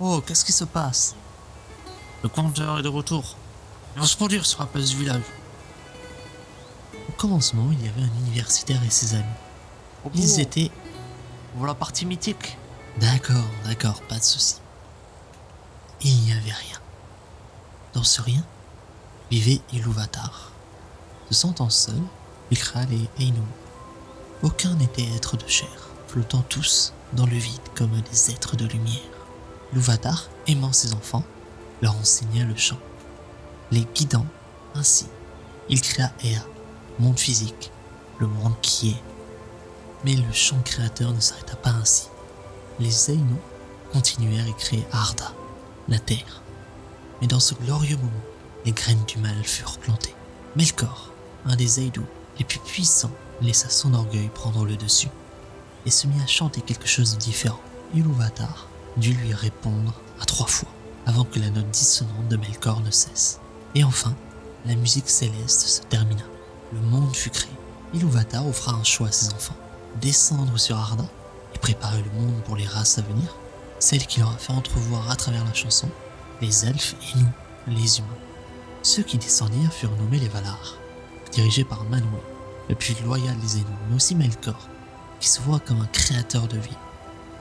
Oh, qu'est-ce qui se passe? Le compteur est de retour. Et on se produire sur la place du village. Au commencement, il y avait un universitaire et ses amis. Ils étaient... Voilà la partie mythique. D'accord, d'accord, pas de souci. Il n'y avait rien. Dans ce rien, vivait Iluvatar. Se sentant seul, Ikral et Einu. Aucun n'était être de chair, flottant tous dans le vide comme des êtres de lumière. Iluvatar, aimant ses enfants, leur enseigna le chant. Les guidant ainsi, il créa Ea, monde physique, le monde qui est. Mais le chant créateur ne s'arrêta pas ainsi. Les Ainu continuèrent et créèrent Arda, la terre. Mais dans ce glorieux moment, les graines du mal furent plantées. Melkor, un des Aïdou les plus puissants, laissa son orgueil prendre le dessus et se mit à chanter quelque chose de différent. Iluvatar dut lui répondre à trois fois avant que la note dissonante de Melkor ne cesse. Et enfin, la musique céleste se termina. Le monde fut créé. Iluvatar offra un choix à ses enfants. Descendre sur Arda et préparer le monde pour les races à venir, celle qu'il aura fait entrevoir à travers la chanson, les elfes et nous, les humains. Ceux qui descendirent furent nommés les Valar, dirigés par Manwë, le plus loyal des Ainu, mais aussi Melkor, qui se voit comme un créateur de vie,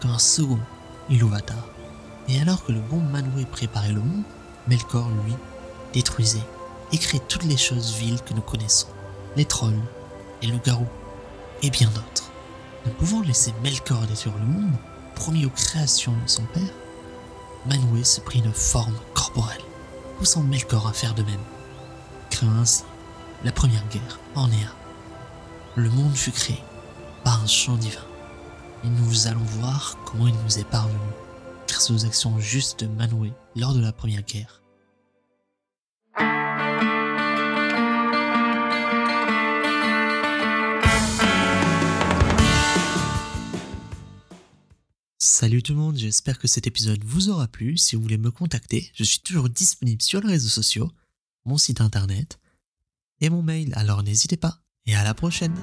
comme un second Iluvatar. Et alors que le bon Manwë préparait le monde, Melkor, lui, détruisait et créait toutes les choses viles que nous connaissons, les trolls, les loups-garous et bien d'autres. Ne pouvant laisser Melkor détruire le monde, promis aux créations de son père, Manwë se prit une forme corporelle, poussant Melkor à faire de même, créant ainsi la première guerre en Ea. Le monde fut créé par un chant divin, nous allons voir comment il nous est parvenu grâce aux actions justes de Manwë lors de la première guerre. Salut tout le monde, j'espère que cet épisode vous aura plu. Si vous voulez me contacter, je suis toujours disponible sur les réseaux sociaux, mon site internet et mon mail, alors n'hésitez pas. Et à la prochaine